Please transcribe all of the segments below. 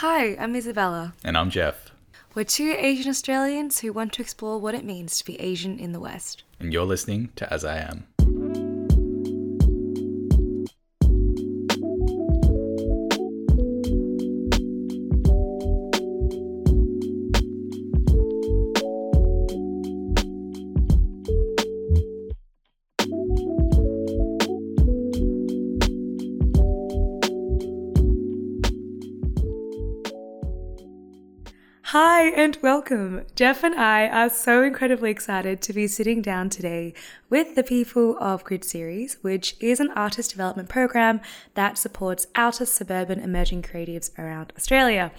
Hi, I'm Isabella. And I'm Jeff. We're two Asian Australians who want to explore what it means to be Asian in the West. And you're listening to As I Am. And welcome. Jeff and I are so incredibly excited to be sitting down today with the people of Grid Series, which is an artist development program that supports outer suburban emerging creatives around Australia.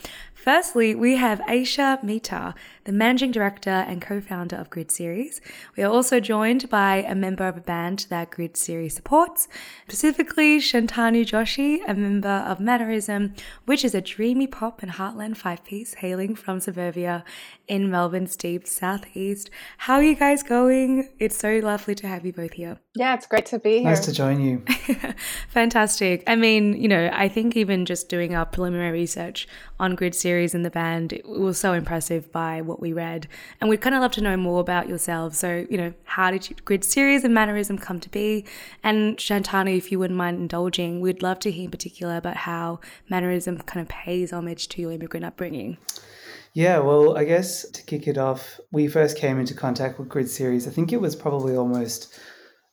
Firstly, we have Aisha Mehta, the managing director and co founder of Grid Series. We are also joined by a member of a band that Grid Series supports, specifically Shantanu Joshi, a member of Mannerism, which is a dreamy pop and heartland five piece hailing from suburbia in Melbourne's deep southeast. How are you guys going? It's so lovely to have you both here. Yeah, it's great to be here. Nice to join you. Fantastic. I mean, you know, I think even just doing our preliminary research on Grid Series and the band, it was so impressive by what we read. And we'd kind of love to know more about yourselves. So, you know, how did you, Grid Series and Mannerism come to be? And Shantanu, if you wouldn't mind indulging, we'd love to hear in particular about how Mannerism kind of pays homage to your immigrant upbringing. Yeah, well, I guess to kick it off, we first came into contact with Grid Series. I think it was probably almost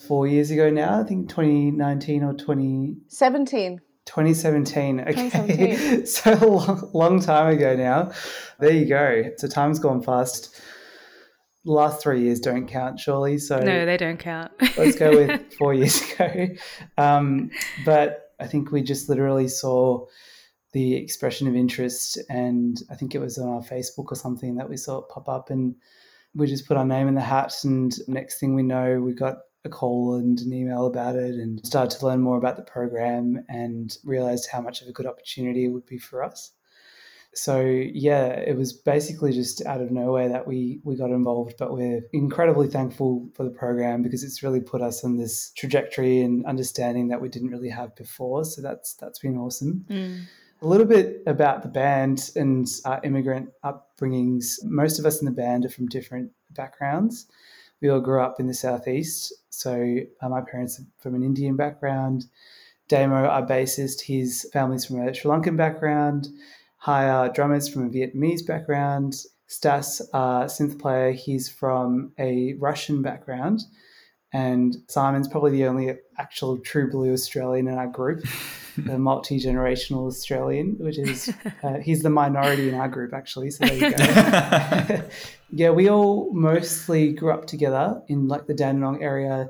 four years ago now. I think 2019 or 2017. 2017. Okay. 2017. so long, long time ago now. There you go. So time's gone fast. The last three years don't count, surely. So no, they don't count. let's go with four years ago. Um, but I think we just literally saw the expression of interest, and I think it was on our Facebook or something that we saw it pop up, and we just put our name in the hat. And next thing we know, we got a call and an email about it and started to learn more about the program and realized how much of a good opportunity it would be for us. So yeah, it was basically just out of nowhere that we we got involved, but we're incredibly thankful for the program because it's really put us on this trajectory and understanding that we didn't really have before. So that's that's been awesome. Mm. A little bit about the band and our immigrant upbringings. Most of us in the band are from different backgrounds we all grew up in the southeast. So uh, my parents are from an Indian background. Damo, our bassist, his family's from a Sri Lankan background. Our drummer's from a Vietnamese background. Stas, our synth player, he's from a Russian background. And Simon's probably the only actual true blue Australian in our group, a multi generational Australian, which is, uh, he's the minority in our group, actually. So there you go. yeah, we all mostly grew up together in like the Dandenong area.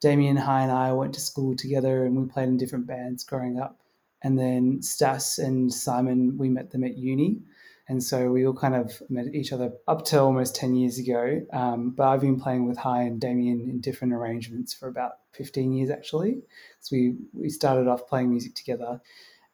Damien, Hai and I went to school together and we played in different bands growing up. And then Stas and Simon, we met them at uni. And so we all kind of met each other up to almost 10 years ago. Um, but I've been playing with Hai and Damien in different arrangements for about 15 years actually. So we, we started off playing music together.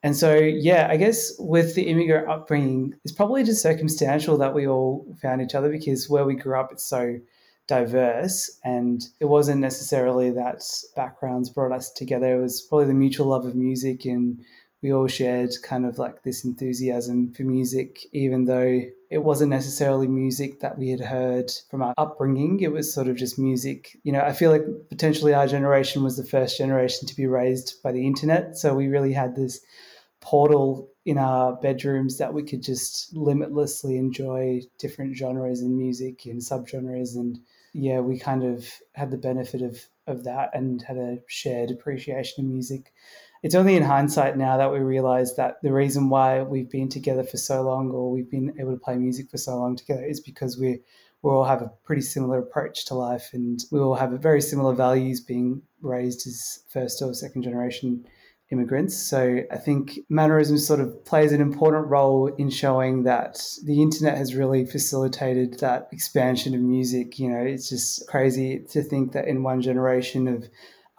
And so, yeah, I guess with the immigrant upbringing, it's probably just circumstantial that we all found each other because where we grew up, it's so diverse. And it wasn't necessarily that backgrounds brought us together. It was probably the mutual love of music and we all shared kind of like this enthusiasm for music, even though it wasn't necessarily music that we had heard from our upbringing. It was sort of just music. You know, I feel like potentially our generation was the first generation to be raised by the internet. So we really had this portal in our bedrooms that we could just limitlessly enjoy different genres in music and subgenres. And yeah, we kind of had the benefit of, of that and had a shared appreciation of music it's only in hindsight now that we realize that the reason why we've been together for so long or we've been able to play music for so long together is because we we all have a pretty similar approach to life and we all have very similar values being raised as first or second generation immigrants. So I think mannerism sort of plays an important role in showing that the internet has really facilitated that expansion of music. You know, it's just crazy to think that in one generation of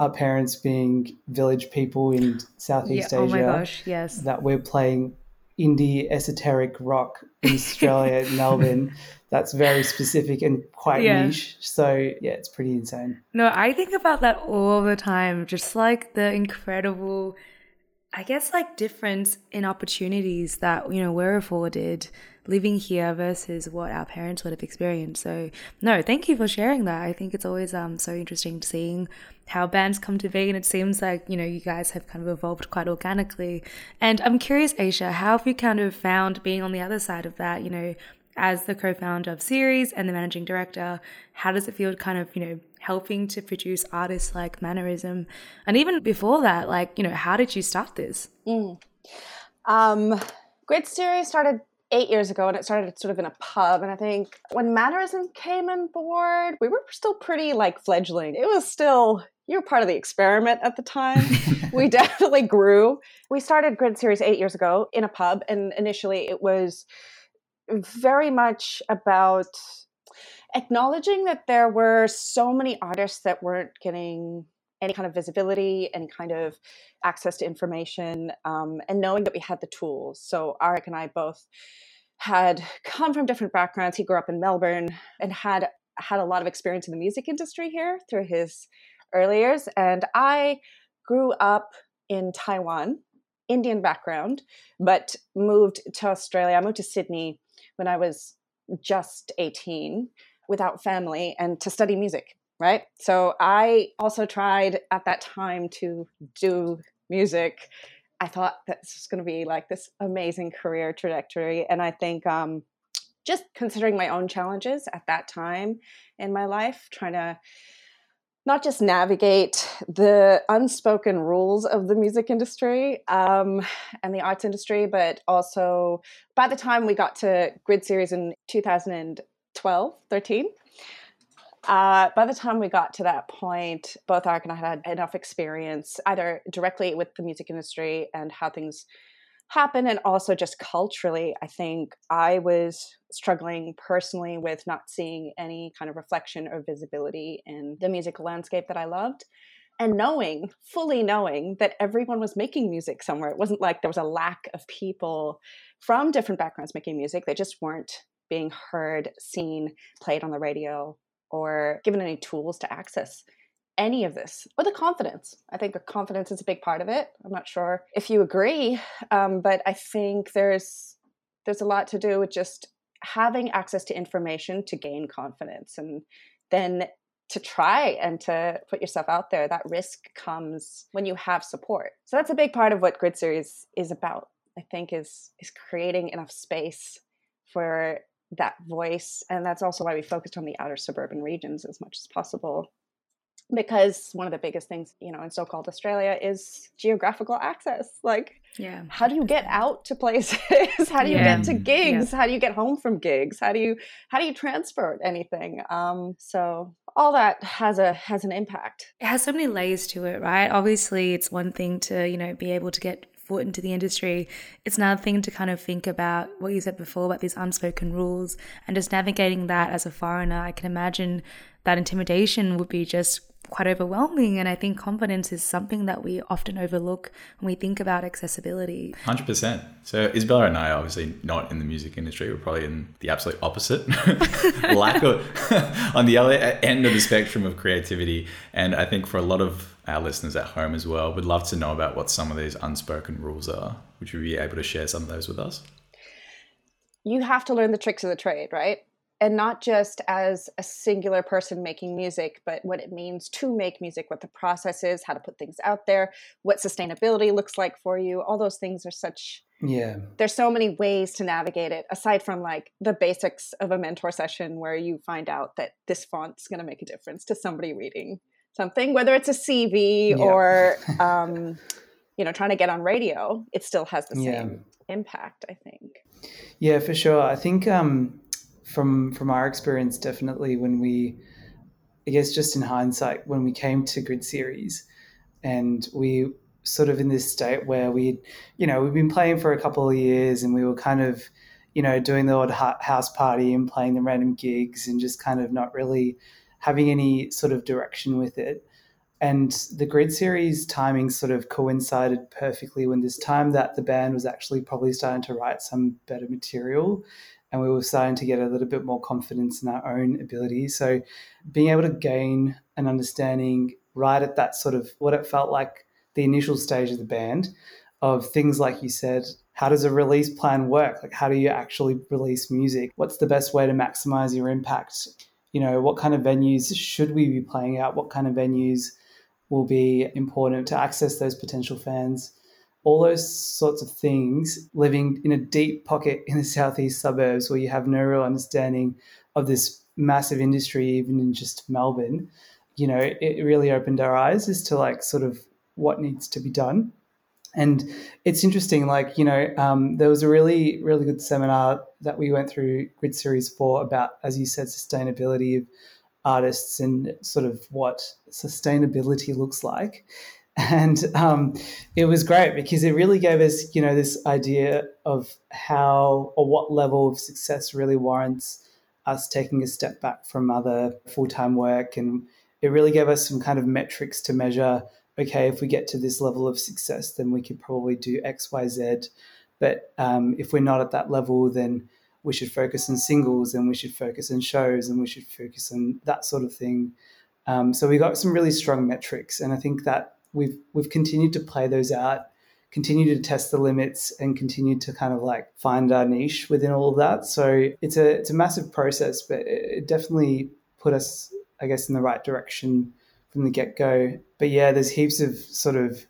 our parents being village people in Southeast yeah, Asia. Oh my gosh, yes. That we're playing indie esoteric rock in Australia, Melbourne. That's very specific and quite yeah. niche. So yeah, it's pretty insane. No, I think about that all the time. Just like the incredible I guess like difference in opportunities that, you know, we're afforded living here versus what our parents would have experienced. So no, thank you for sharing that. I think it's always um so interesting seeing how bands come to be and it seems like, you know, you guys have kind of evolved quite organically. And I'm curious, Aisha, how have you kind of found being on the other side of that, you know, as the co-founder of Series and the managing director, how does it feel kind of, you know, helping to produce artists like Mannerism? And even before that, like, you know, how did you start this? Mm. Um, Grid Series started eight years ago and it started sort of in a pub. And I think when Mannerism came on board, we were still pretty like fledgling. It was still, you were part of the experiment at the time. we definitely grew. We started Grid Series eight years ago in a pub. And initially it was very much about acknowledging that there were so many artists that weren't getting any kind of visibility, any kind of access to information, um, and knowing that we had the tools. So Arik and I both had come from different backgrounds. He grew up in Melbourne and had had a lot of experience in the music industry here through his early years, and I grew up in Taiwan, Indian background, but moved to Australia. I moved to Sydney when I was just 18 without family and to study music, right? So I also tried at that time to do music. I thought that this was going to be like this amazing career trajectory. And I think um, just considering my own challenges at that time in my life, trying to not just navigate the unspoken rules of the music industry um, and the arts industry, but also by the time we got to Grid Series in 2012, 13, uh, by the time we got to that point, both Arik and I had enough experience, either directly with the music industry and how things happen and also just culturally i think i was struggling personally with not seeing any kind of reflection or visibility in the musical landscape that i loved and knowing fully knowing that everyone was making music somewhere. It wasn't like there was a lack of people from different backgrounds making music. They just weren't being heard seen played on the radio or given any tools to access any of this or the confidence. I think a confidence is a big part of it. I'm not sure if you agree um, but i think there's there's a lot to do with just having access to information to gain confidence and then to try and to put yourself out there. That risk comes when you have support. So that's a big part of what grid series is about i think is is creating enough space for that voice. And that's also why we focused on the outer suburban regions as much as possible because one of the biggest things you know in so-called australia is geographical access. Like yeah. how do you get out to places? How do you yeah. get to gigs? Yeah. how do you get home from gigs? How do you how do you transport anything? Um so all that has a has an impact. It has so many layers to it right? Obviously it's one thing to you know be able to get foot into the industry. It's another thing to kind of think about what you said before about these unspoken rules and just navigating that as a foreigner. I can imagine that intimidation would be just quite overwhelming. And I think confidence is something that we often overlook when we think about accessibility. 100%. So Isabella and I are obviously not in the music industry. We're probably in the absolute opposite. Lack of, on the other end of the spectrum of creativity. And I think for a lot of our listeners at home as well, would love to know about what some of these unspoken rules are. Would you be able to share some of those with us? You have to learn the tricks of the trade, right? And not just as a singular person making music, but what it means to make music, what the process is, how to put things out there, what sustainability looks like for you. All those things are such yeah. There's so many ways to navigate it aside from like the basics of a mentor session where you find out that this font's going to make a difference to somebody reading something, whether it's a CV yeah. or um, you know trying to get on radio. It still has the same yeah. impact, I think. Yeah, for sure. I think um, from from our experience, definitely when we, I guess, just in hindsight, when we came to Grid Series, and we sort of in this state where we, you know, we've been playing for a couple of years, and we were kind of, you know, doing the odd house party and playing the random gigs, and just kind of not really having any sort of direction with it. And the Grid Series timing sort of coincided perfectly when this time that the band was actually probably starting to write some better material and we were starting to get a little bit more confidence in our own abilities. So being able to gain an understanding right at that sort of what it felt like the initial stage of the band of things like you said how does a release plan work? Like how do you actually release music? What's the best way to maximize your impact? You know what kind of venues should we be playing out what kind of venues will be important to access those potential fans all those sorts of things living in a deep pocket in the southeast suburbs where you have no real understanding of this massive industry even in just melbourne you know it really opened our eyes as to like sort of what needs to be done and it's interesting, like, you know, um, there was a really, really good seminar that we went through Grid Series 4 about, as you said, sustainability of artists and sort of what sustainability looks like. And um, it was great because it really gave us, you know, this idea of how or what level of success really warrants us taking a step back from other full time work. And it really gave us some kind of metrics to measure okay, if we get to this level of success, then we could probably do X, Y, Z. But um, if we're not at that level, then we should focus on singles and we should focus on shows and we should focus on that sort of thing. Um, so we got some really strong metrics, and I think that we've we've continued to play those out, continue to test the limits, and continue to kind of like find our niche within all of that. So it's a it's a massive process, but it definitely put us, I guess, in the right direction from the get go. But yeah, there's heaps of sort of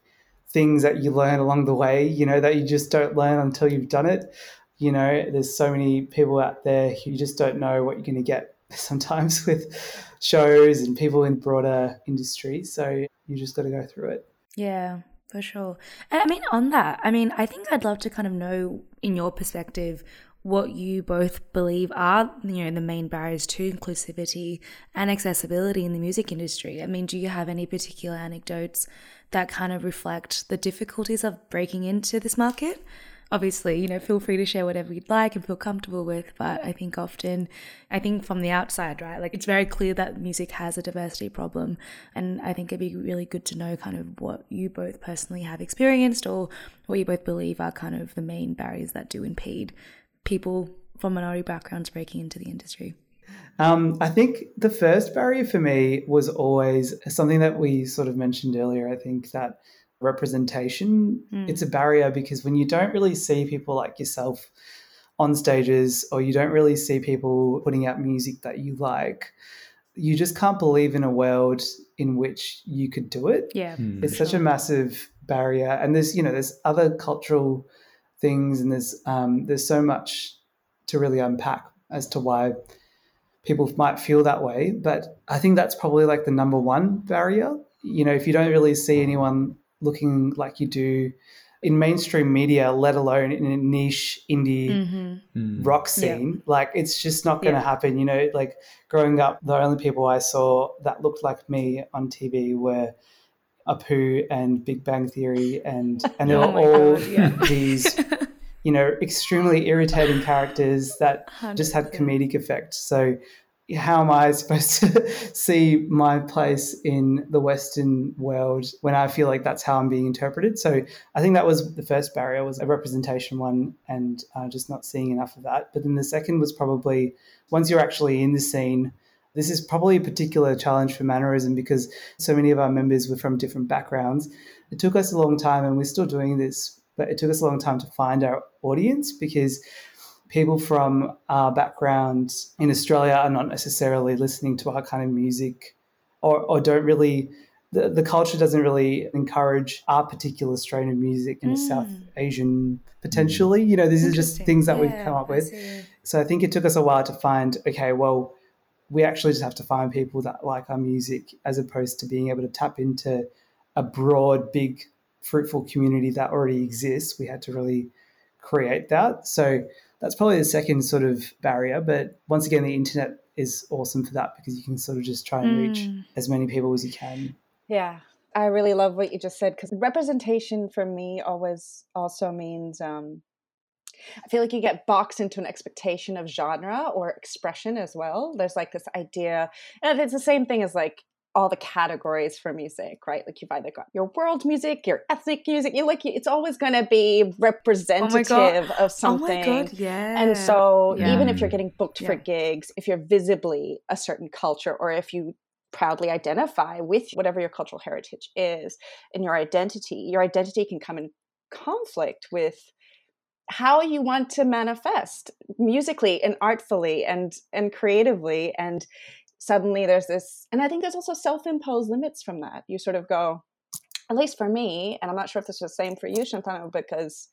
things that you learn along the way, you know, that you just don't learn until you've done it. You know, there's so many people out there who just don't know what you're going to get sometimes with shows and people in broader industry. So you just got to go through it. Yeah, for sure. And I mean, on that, I mean, I think I'd love to kind of know, in your perspective, what you both believe are you know the main barriers to inclusivity and accessibility in the music industry i mean do you have any particular anecdotes that kind of reflect the difficulties of breaking into this market obviously you know feel free to share whatever you'd like and feel comfortable with but i think often i think from the outside right like it's very clear that music has a diversity problem and i think it'd be really good to know kind of what you both personally have experienced or what you both believe are kind of the main barriers that do impede people from minority backgrounds breaking into the industry? Um, I think the first barrier for me was always something that we sort of mentioned earlier. I think that representation mm. it's a barrier because when you don't really see people like yourself on stages or you don't really see people putting out music that you like you just can't believe in a world in which you could do it yeah mm. it's such a massive barrier and there's you know there's other cultural things, and there's um, there's so much to really unpack as to why people might feel that way. But I think that's probably like the number one barrier. You know, if you don't really see anyone looking like you do in mainstream media, let alone in a niche indie mm-hmm. Hmm. rock scene, yeah. like it's just not going to yeah. happen. You know, like growing up, the only people I saw that looked like me on TV were Apu and Big Bang Theory, and and they oh were all yeah. these, you know, extremely irritating characters that 100%. just had comedic effect. So, how am I supposed to see my place in the Western world when I feel like that's how I'm being interpreted? So, I think that was the first barrier was a representation one, and uh, just not seeing enough of that. But then the second was probably once you're actually in the scene this is probably a particular challenge for Mannerism because so many of our members were from different backgrounds. It took us a long time, and we're still doing this, but it took us a long time to find our audience because people from our background in Australia are not necessarily listening to our kind of music or, or don't really. The, the culture doesn't really encourage our particular strain of music in mm. South Asian potentially. You know, these are just things that yeah, we've come up with. I so I think it took us a while to find, okay, well, we actually just have to find people that like our music as opposed to being able to tap into a broad, big, fruitful community that already exists. We had to really create that. So that's probably the second sort of barrier. But once again, the internet is awesome for that because you can sort of just try and reach mm. as many people as you can. Yeah. I really love what you just said because representation for me always also means um, I feel like you get boxed into an expectation of genre or expression as well. There's like this idea, and it's the same thing as like all the categories for music, right? Like you've either got your world music, your ethnic music. You like it's always going to be oh representative oh of something. Oh my god, oh yeah. And so yeah. even if you're getting booked yeah. for gigs, if you're visibly a certain culture, or if you proudly identify with whatever your cultural heritage is and your identity, your identity can come in conflict with how you want to manifest musically and artfully and and creatively and suddenly there's this and i think there's also self-imposed limits from that. You sort of go at least for me and i'm not sure if this is the same for you shantanu because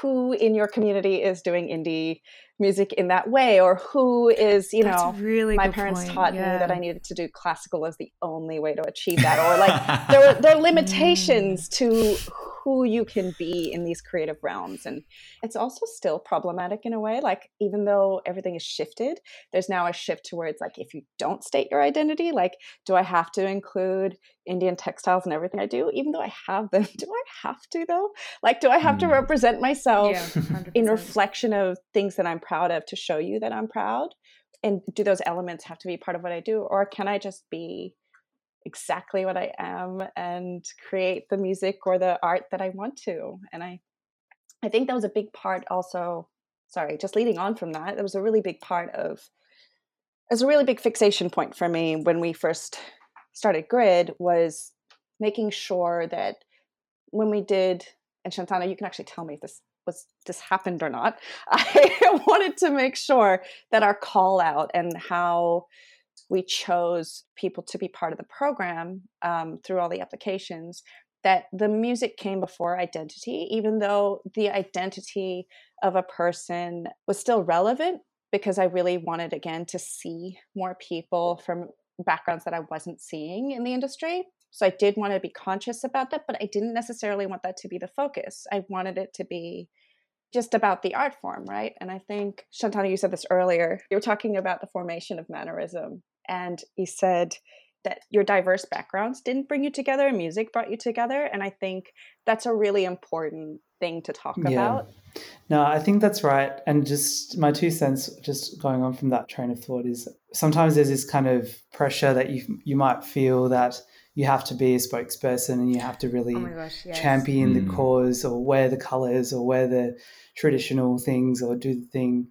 who in your community is doing indie music in that way? Or who is you know really my parents point, taught me that i needed to do classical as the only way to achieve that or like there, are- there are limitations Mm. to who you can be in these creative realms and it's also still problematic in a way like even though everything is shifted there's now a shift towards like if you don't state your identity like do i have to include indian textiles and everything i do even though i have them do i have to though like do i have to Mm. represent myself Yeah, in reflection of things that I'm proud of to show you that I'm proud? And do those elements have to be part of what I do? Or can I just be exactly what I am and create the music or the art that I want to? And I I think that was a big part also, sorry, just leading on from that, it was a really big part of it was a really big fixation point for me when we first started Grid was making sure that when we did and Shantana, you can actually tell me if this was this happened or not. I wanted to make sure that our call out and how we chose people to be part of the program um, through all the applications that the music came before identity even though the identity of a person was still relevant because i really wanted again to see more people from backgrounds that i wasn't seeing in the industry so I did want to be conscious about that, but I didn't necessarily want that to be the focus. I wanted it to be just about the art form, right? And I think, Shantana, you said this earlier. You were talking about the formation of mannerism, and he said that your diverse backgrounds didn't bring you together, music brought you together. And I think that's a really important thing to talk Yeah. about. No, I think that's right. And just my two cents, just going on from that train of thought, is sometimes there's this kind of pressure that you you might feel that you have to be a spokesperson and you have to really Oh gosh, yes. champion Mm. the cause or wear the colors or wear the traditional things or do the thing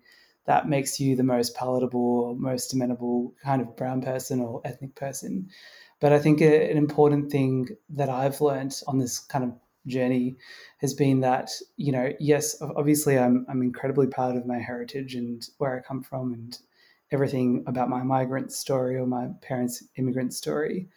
that makes you the most palatable most amenable kind of brown person or ethnic person. But I think a, an important thing that I've learned on this kind of journey has been that you know yes obviously I'm I'm incredibly proud of my heritage and where I come from and everything about my migrant story or my parents immigrant story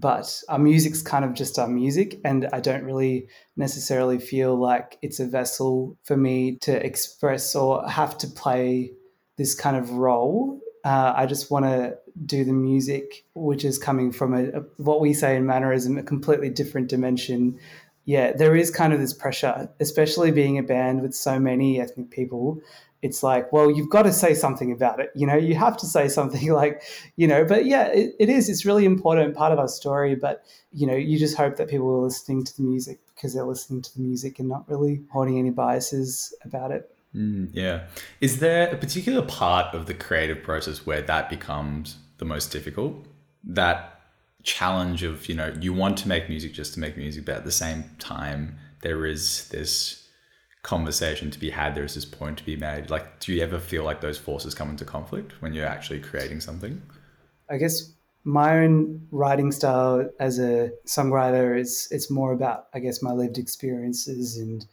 but our music's kind of just our music and I don't really necessarily feel like it's a vessel for me to express or have to play this kind of role uh, I just want to do the music which is coming from a, a what we say in mannerism a completely different dimension yeah, there is kind of this pressure, especially being a band with so many ethnic people. It's like, well, you've got to say something about it. You know, you have to say something like, you know, but yeah, it, it is. It's really important part of our story. But, you know, you just hope that people are listening to the music because they're listening to the music and not really holding any biases about it. Mm, yeah. Is there a particular part of the creative process where that becomes the most difficult? That challenge of, you know, you want to make music just to make music, but at the same time, there is this conversation to be had, there's this point to be made. Like, do you ever feel like those forces come into conflict when you're actually creating something? I guess my own writing style as a songwriter is it's more about I guess my lived experiences and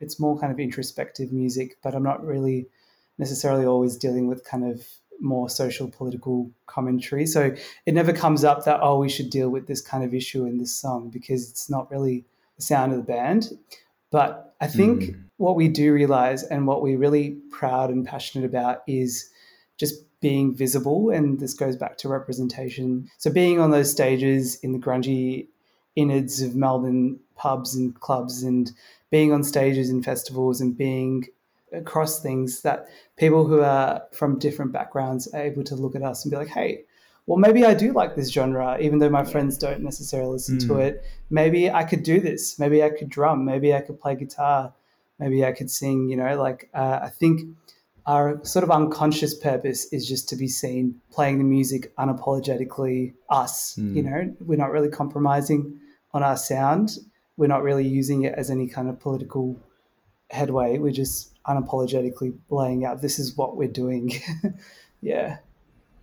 it's more kind of introspective music, but I'm not really necessarily always dealing with kind of more social political commentary. So it never comes up that oh we should deal with this kind of issue in this song because it's not really the sound of the band. But I think Mm. what we do realize and what we're really proud and passionate about is just being visible and this goes back to representation so being on those stages in the grungy innards of melbourne pubs and clubs and being on stages in festivals and being across things that people who are from different backgrounds are able to look at us and be like hey well maybe i do like this genre even though my friends don't necessarily listen to Mm. it. Maybe i could do this. Maybe i could drum. Maybe i could play guitar. Maybe i could sing you know like uh, i think our sort of unconscious purpose is just to be seen playing the music unapologetically us Mm. you know? We're not really compromising on our sound. We're not really using it as any kind of political headway. We're just unapologetically laying out this is what we're doing. Yeah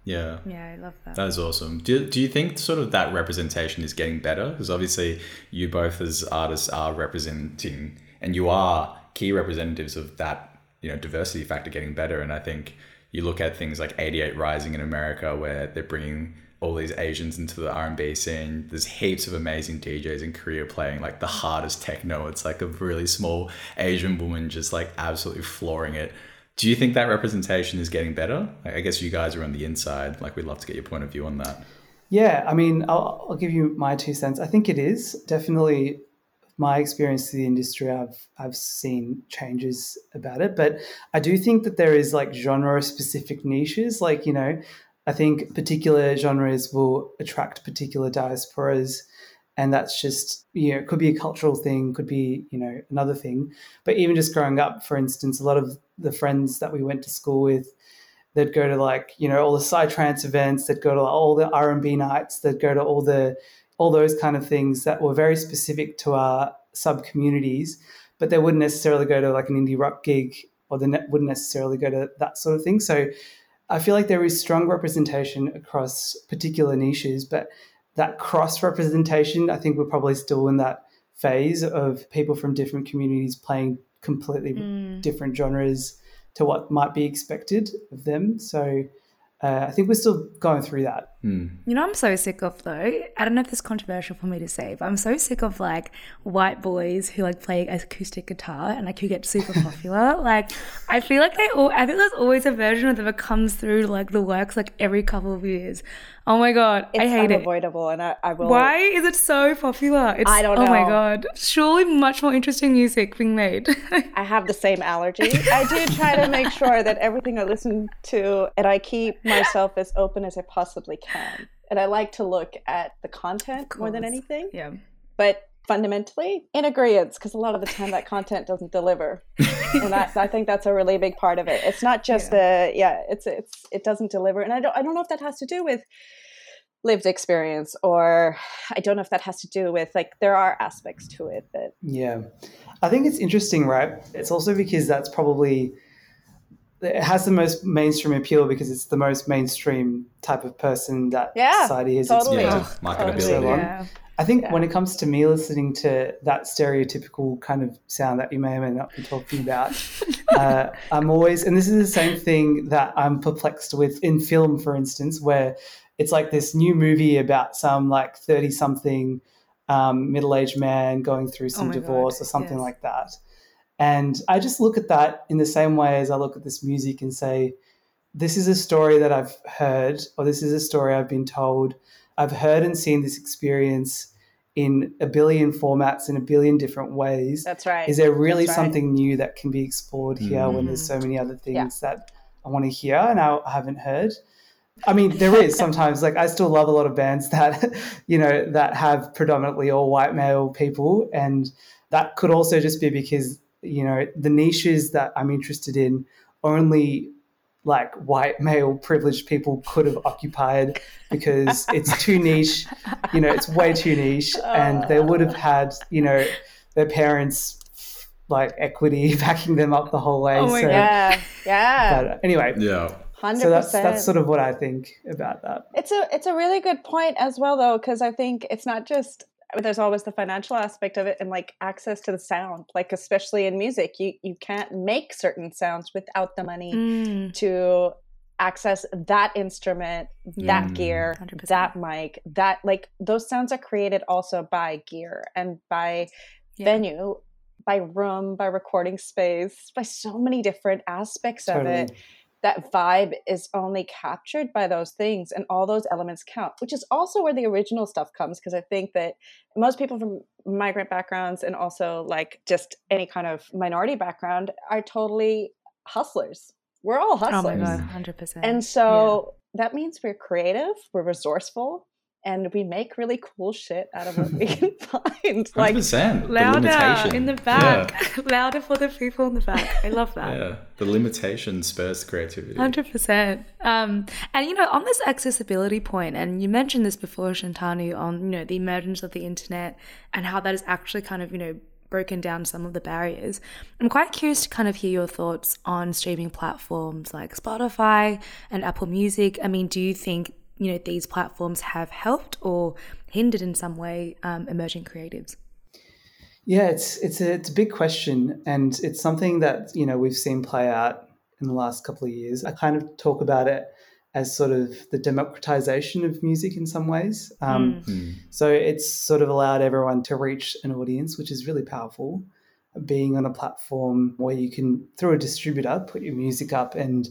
Yeah. Yeah, I love that. That is awesome. Do, do you think sort of that representation is getting better? Because obviously you both as artists are representing and you are key representatives of that you know diversity factor getting better. And I think you look at things like 88 Rising in America, where they're bringing all these Asians into the R&B scene. There's heaps of amazing DJs in Korea playing like the hardest techno. It's like a really small Asian woman just like absolutely flooring it. Do you think that representation is getting better? I guess you guys are on the inside. Like, we'd love to get your point of view on that. Yeah, I mean, I'll, I'll give you my two cents. I think it is definitely my experience to the industry. I've I've seen changes about it, but I do think that there is like genre specific niches. Like you know, I think particular genres will attract particular diasporas and that's just you know it could be a cultural thing could be you know another thing. But even just growing up for instance a lot of the friends that we went to school with they'd go to like you know all the psytrance events they'd go to all the r&b nights they'd go to all the all those kind of things that were very specific to our sub communities but they wouldn't necessarily go to like an indie rock gig or they wouldn't necessarily go to that sort of thing. So I feel like there is strong representation across particular niches, but that cross representation, I think we're probably still in that phase of people from different communities playing completely mm. different genres to what might be expected of them. So uh, I think we're still going through that. Mm. You know, I'm so sick of though. I don't know if this is controversial for me to say, but I'm so sick of like white boys who like play acoustic guitar and like who get super popular. like, I feel like they all. I think there's always a version of them that comes through like the works like every couple of years. Oh my god, it's I hate unavoidable, it. and I, I will. Why is it so popular? It's, I don't know. Oh my god, surely much more interesting music being made. I have the same allergy. I do try to make sure that everything I listen to, and I keep myself as open as I possibly can. And I like to look at the content more than anything. Yeah. But fundamentally in agreement because a lot of the time that content doesn't deliver and that, i think that's a really big part of it it's not just yeah. a yeah it's it's it doesn't deliver and i don't i don't know if that has to do with lived experience or i don't know if that has to do with like there are aspects to it that yeah i think it's interesting right it's also because that's probably it has the most mainstream appeal because it's the most mainstream type of person that yeah, society has totally. experienced yeah, marketability. So yeah. I think Yeah. when it comes to me listening to that stereotypical kind of sound that you may or may not be talking about, uh, I'm always, and this is the same thing that I'm perplexed with in film, for instance, where it's like this new movie about some like 30 something um, middle aged man going through some my God, divorce or something yes. like that. And I just look at that in the same way as I look at this music and say, this is a story that I've heard, or this is a story I've been told. I've heard and seen this experience in a billion formats in a billion different ways. that's right Is there really right. something new that can be explored here when there's mm-hmm. so many other things that I want to hear and I I haven't heard? I mean, there is sometimes. Like, I still love a lot of bands that, you know, that have predominantly all white male people, and that could also just be because you know the niches that I'm interested in only like white male privileged people could have occupied because it's too niche you know it's way too niche. And they would have had you know their parents like equity backing them up the whole way. Oh my so yeah yeah. but uh, anyway. Yeah. 100% so that's that's sort of what i think about that. It's a it's a really good point as well though because I think it's not just there's always the financial aspect of it and like access to the sound like especially in music you you can't make certain sounds without the money Mm, to access that instrument that Mm. gear 100%. that mic that like those sounds are created also by gear and by Yeah. venue by room by recording space by so many different aspects of it that vibe is only captured by those things and all those elements count which is also where the original stuff comes because i think that most people from migrant backgrounds and also like just any kind of minority background are totally hustlers. We're all oh my hustlers. God, hundred percent. and so that means we're creative we're resourceful and we make really cool shit out of what we can find like 100%. louder in the back, louder for the people in the back. I love that. yeah. The limitation spurs creativity. Hundred percent. Um, and you know, on this accessibility point, and you mentioned this before, Shantanu, on you know the emergence of the internet and how that has actually kind of you know broken down some of the barriers. I'm quite curious to kind of hear your thoughts on streaming platforms like Spotify and Apple Music. I mean, do you think you know these platforms have helped or hindered in some way um, emerging creatives? Yeah, it's it's a it's a big question, and it's something that you know we've seen play out in the last couple of years. I kind of talk about it as sort of the democratization of music in some ways. Um, Mm. So it's sort of allowed everyone to reach an audience, which is really powerful. Being on a platform where you can, through a distributor, put your music up and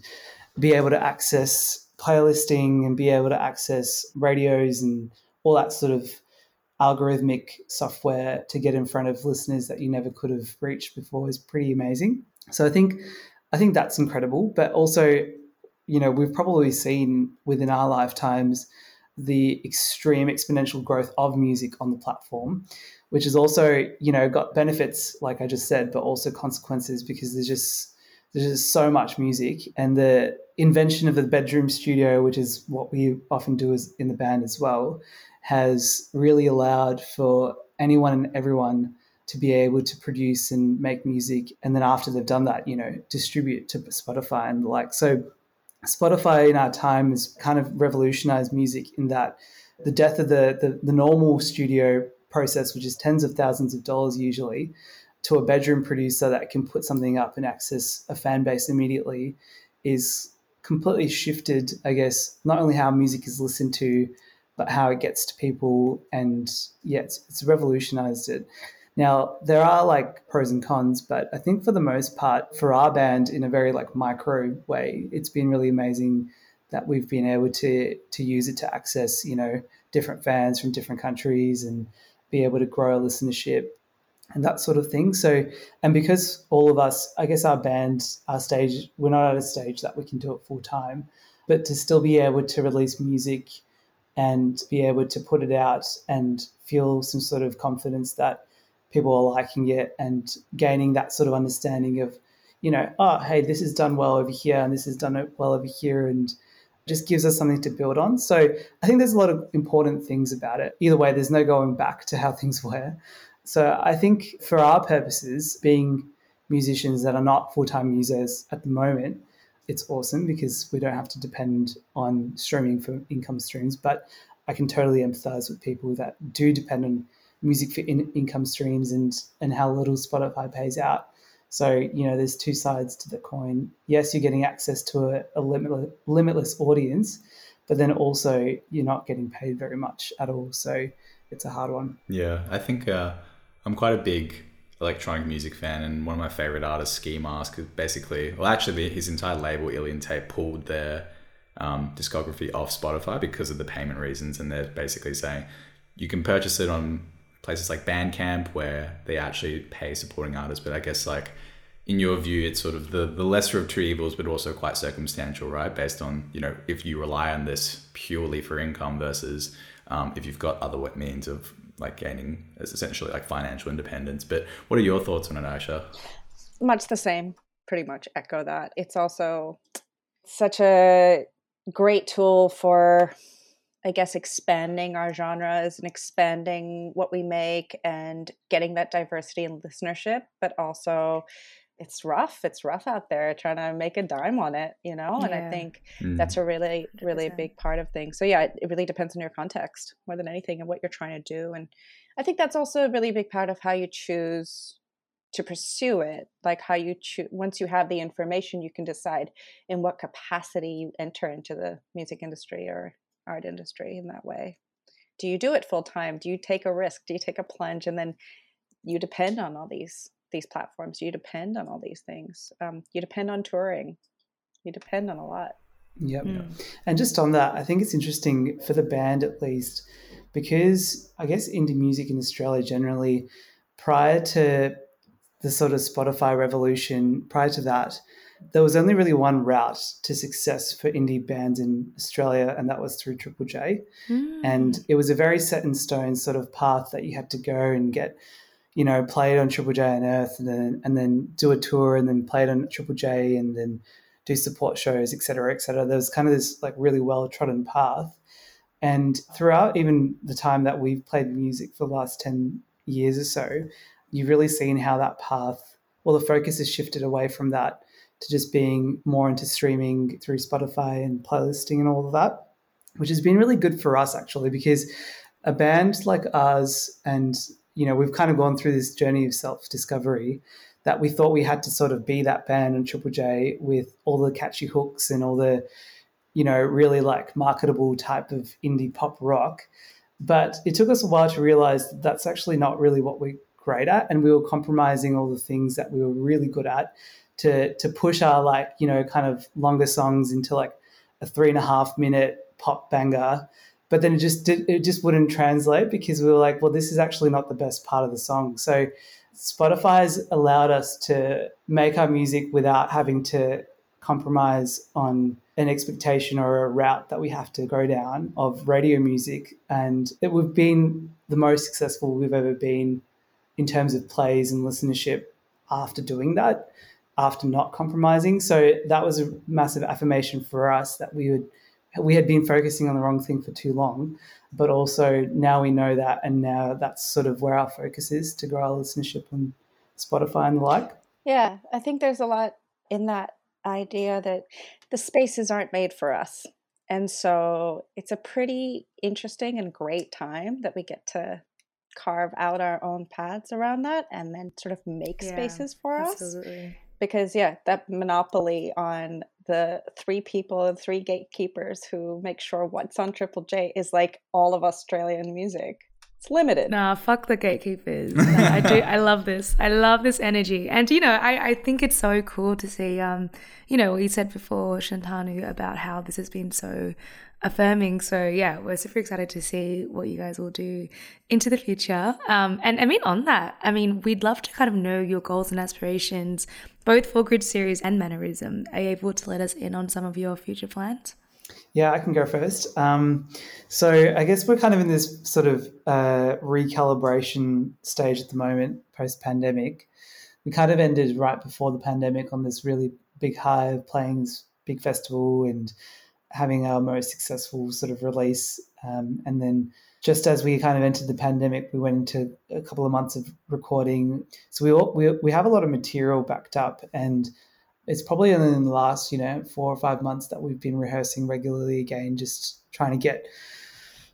be able to access playlisting and be able to access radios and all that sort of algorithmic software to get in front of listeners that you never could have reached before is pretty amazing. So I think I think that's incredible, but also you know we've probably seen within our lifetimes the extreme exponential growth of music on the platform which has also you know got benefits like i just said but also consequences because there's just there's just so much music and the invention of the bedroom studio which is what we often do as in the band as well has really allowed for anyone and everyone to be able to produce and make music and then after they've done that you know distribute to spotify and the like. So spotify in our time has kind of revolutionized music in that the death of the, the, the normal studio process which is tens of thousands of dollars usually to a bedroom producer that can put something up and access a fan base immediately is completely shifted i guess not only how music is listened to but how it gets to people and yeah it's, it's revolutionized it. Now there are like pros and cons, but I think for the most part, for our band in a very like micro way, it's been really amazing that we've been able to to use it to access you know different fans from different countries and be able to grow a listenership and that sort of thing. So and because all of us, I guess our band, our stage, we're not at a stage that we can do it full time, but to still be able to release music and be able to put it out and feel some sort of confidence that people are liking it and gaining that sort of understanding of, you know, oh, hey, this is done well over here and this is done well over here and just gives us something to build on. So I think there's a lot of important things about it. Either way, there's no going back to how things were. So I think for our purposes, being musicians that are not full time users at the moment, it's awesome because we don't have to depend on streaming for income streams. But I can totally empathize with people that do depend on music for in- income streams and and how little Spotify pays out. So you know, there's two sides to the coin. Yes, you're getting access to a, a limitless, limitless audience, but then also you're not getting paid very much at all. So it's a hard one. Yeah, I think uh, I'm quite a big electronic music fan, and one of my favorite artists, Skee Mask, basically, well, actually, his entire label, Ilian Tape, pulled their um, discography off Spotify because of the payment reasons, and they're basically saying you can purchase it on places like Bandcamp where they actually pay supporting artists. But I guess like in your view, it's sort of the, the lesser of two evils, but also quite circumstantial, right? Based on, you know, if you rely on this purely for income versus um, if you've got other means of like gaining essentially like financial independence. But what are your thoughts on it, Aisha? Much the same, pretty much echo that. It's also such a great tool for I guess expanding our genres and expanding what we make and getting that diversity in listenership, but also it's rough. It's rough out there trying to make a dime on it, you know? And I think mm. that's a really, really big part of things. So yeah, it, it really depends on your context more than anything and what you're trying to do. And I think that's also a really big part of how you choose to pursue it like how you choose once you have the information you can decide in what capacity you enter into the music industry or art industry in that way do you do it full time do you take a risk do you take a plunge and then you depend on all these these platforms you depend on all these things um, you depend on touring you depend on a lot yep mm. and just on that i think it's interesting for the band at least because i guess indie music in australia generally prior to the sort of spotify revolution prior to that there was only really one route to success for indie bands in Australia, and that was through Triple J. Mm. And it was a very set in stone sort of path that you had to go and get, you know, played on Triple J Unearthed, and then and then do a tour, and then played on Triple J, and then do support shows, et cetera, et cetera. There was kind of this like really well trodden path. And throughout even the time that we've played music for the last 10 years or so, you've really seen how that path, well, the focus has shifted away from that to just being more into streaming through Spotify and playlisting and all of that, which has been really good for us actually because a band like ours and you know, we've kind of gone through this journey of self discovery that we thought we had to sort of be that band in Triple J with all the catchy hooks and all the, you know, really like marketable type of indie pop rock. But it took us a while to realize that that's actually not really what we're great at. And we were compromising all the things that we were really good at to, to push our like, you know, kind of longer songs into like a three and a half minute pop banger but then it just did, it just wouldn't translate because we were like well this is actually not the best part of the song. So spotify has allowed us to make our music without having to compromise on an expectation or a route that we have to go down of radio music. And it, we've been the most successful we've ever been in terms of plays and listenership after doing that after not compromising. So that was a massive affirmation for us that we would we had been focusing on the wrong thing for too long. But also now we know that, and now that's sort of where our focus is to grow our listenership on Spotify and the like. Yeah, I think there's a lot in that idea that the spaces aren't made for us. And so it's a pretty interesting and great time that we get to carve out our own paths around that and then sort of make yeah, spaces for absolutely. us. Because, yeah, that monopoly on the three people and three gatekeepers who make sure what's on Triple J is like all of Australian music. It's limited. Nah, fuck the gatekeepers. I do. I love this. I love this energy, and you know, I I think it's so cool to see. Um, you know, we said before Shantanu about how this has been so affirming. So yeah, we're super excited to see what you guys will do into the future. Um, and I mean, on that, I mean, we'd love to kind of know your goals and aspirations, both for Grid Series and Mannerism. Are you able to let us in on some of your future plans? Yeah, I can go first. Um, so I guess we're kind of in this sort of uh, recalibration stage at the moment, post pandemic. We kind of ended right before the pandemic on this really big high playing this big festival and having our most successful sort of release. Um, and then just as we kind of entered the pandemic, we went into a couple of months of recording. So we all, we, we have a lot of material backed up and it's probably only in the last, you know, four or five months that we've been rehearsing regularly again, just trying to get,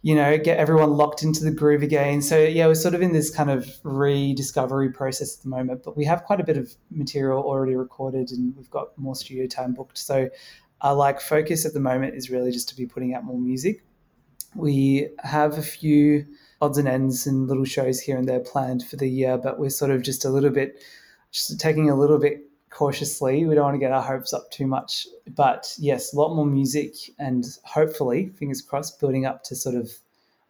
you know, get everyone locked into the groove again. So yeah, we're sort of in this kind of rediscovery process at the moment, but we have quite a bit of material already recorded and we've got more studio time booked. So our like focus at the moment is really just to be putting out more music. We have a few odds and ends and little shows here and there planned for the year, but we're sort of just a little bit, just taking a little bit cautiously. We don't want to get our hopes up too much. But yes, a lot more music and hopefully, fingers crossed, building up to sort of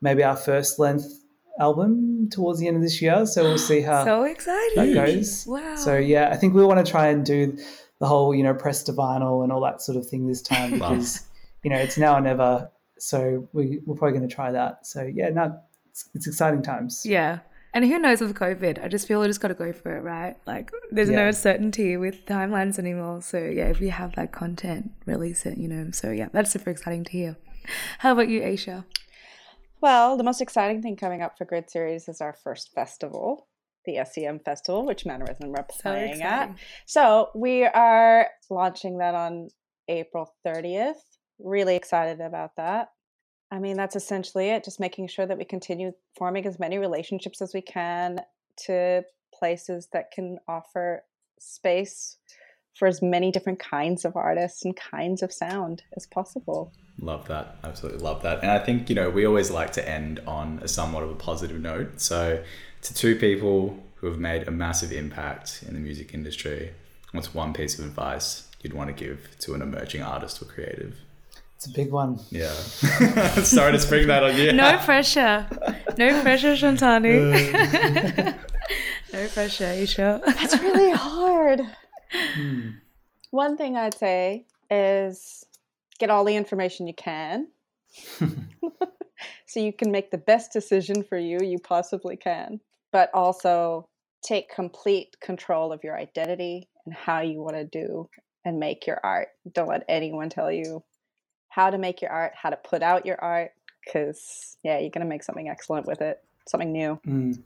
maybe our first length album towards the end of this year. So we'll see how so exciting that goes. Wow. So yeah, I think we want to try and do the whole you know press to vinyl and all that sort of thing this time because you know it's now or never. So we we're probably going to try that. So yeah, now it's, it's exciting times. Yeah. And who knows with COVID? I just feel we just got to go for it, right? Like, there's yeah. no certainty with timelines anymore. So, yeah, if you have that content, release it, you know. So, yeah, that's super exciting to hear. How about you, Aisha? Well, the most exciting thing coming up for Grid Series is our first festival, the SEM Festival, which Mannerism we're playing so at. So we are launching that on April 30th. Really excited about that. I mean, that's essentially it. Just making sure that we continue forming as many relationships as we can to places that can offer space for as many different kinds of artists and kinds of sound as possible. Love that. Absolutely love that. And I think, you know, we always like to end on a somewhat of a positive note. So to two people who have made a massive impact in the music industry, what's one piece of advice you'd want to give to an emerging artist or creative? It's a big one. Yeah. Sorry to spring that on you. No pressure. No pressure, Shantanu. no pressure, you sure? That's really hard. Hmm. One thing I'd say is get all the information you can. so you can make the best decision for you you possibly can, but also take complete control of your identity and how you want to do and make your art. Don't let anyone tell you how to make your art, how to put out your art, because, yeah, you're going to make something excellent with it, something new. Mm.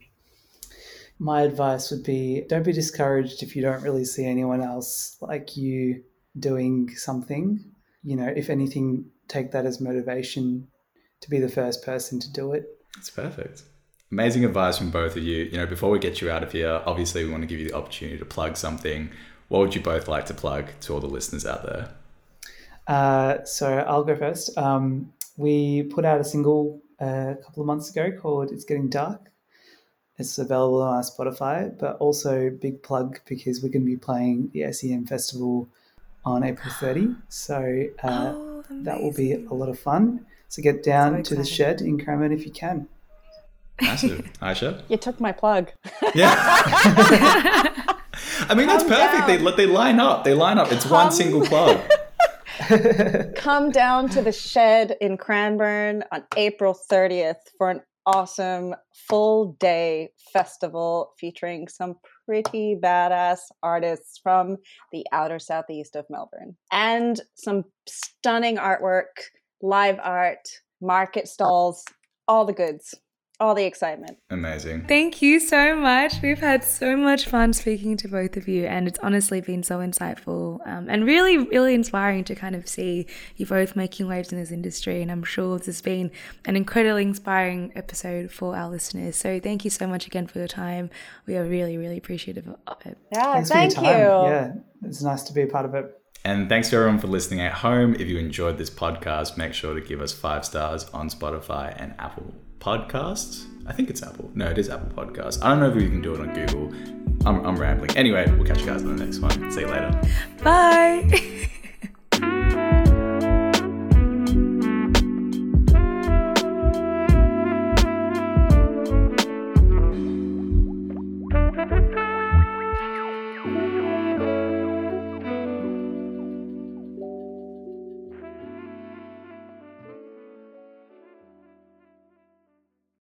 My advice would be don't be discouraged if you don't really see anyone else like you doing something. You know, if anything, take that as motivation to be the first person to do it. It's perfect. amazing advice from both of you. You know, before we get you out of here, obviously we want to give you the opportunity to plug something. What would you both like to plug to all the listeners out there? Uh, so I'll go first. Um, we put out a single uh, a couple of months ago called "It's Getting Dark." It's available on our Spotify, but also big plug because we're going to be playing the SEM Festival on April 30. So uh, Oh, that will be a lot of fun. So get down So to the shed in Cranbourne if you can. Massive. Aisha? You took my plug. Yeah. I mean, that's perfect. They, down. they line up. They line up. It's one single plug. Come down to the shed in Cranbourne on April 30th for an awesome full day festival featuring some pretty badass artists from the outer southeast of Melbourne and some stunning artwork, live art, market stalls, all the goods, all the excitement. Amazing. Thank you so much. We've had so much fun speaking to both of you, and it's honestly been so insightful um, and really, really inspiring to kind of see you both making waves in this industry. And I'm sure this has been an incredibly inspiring episode for our listeners. So thank you so much again for your time. We are really, really appreciative of it. Yeah, Thanks thank for your time. you. Yeah, it's nice to be a part of it. And thanks to everyone for listening at home. If you enjoyed this podcast, make sure to give us five stars on Spotify and Apple Podcasts. I think it's Apple. No, it is Apple Podcasts. I don't know if you can do it on Google. I'm, I'm rambling. Anyway, we'll catch you guys on the next one. See you later. Bye.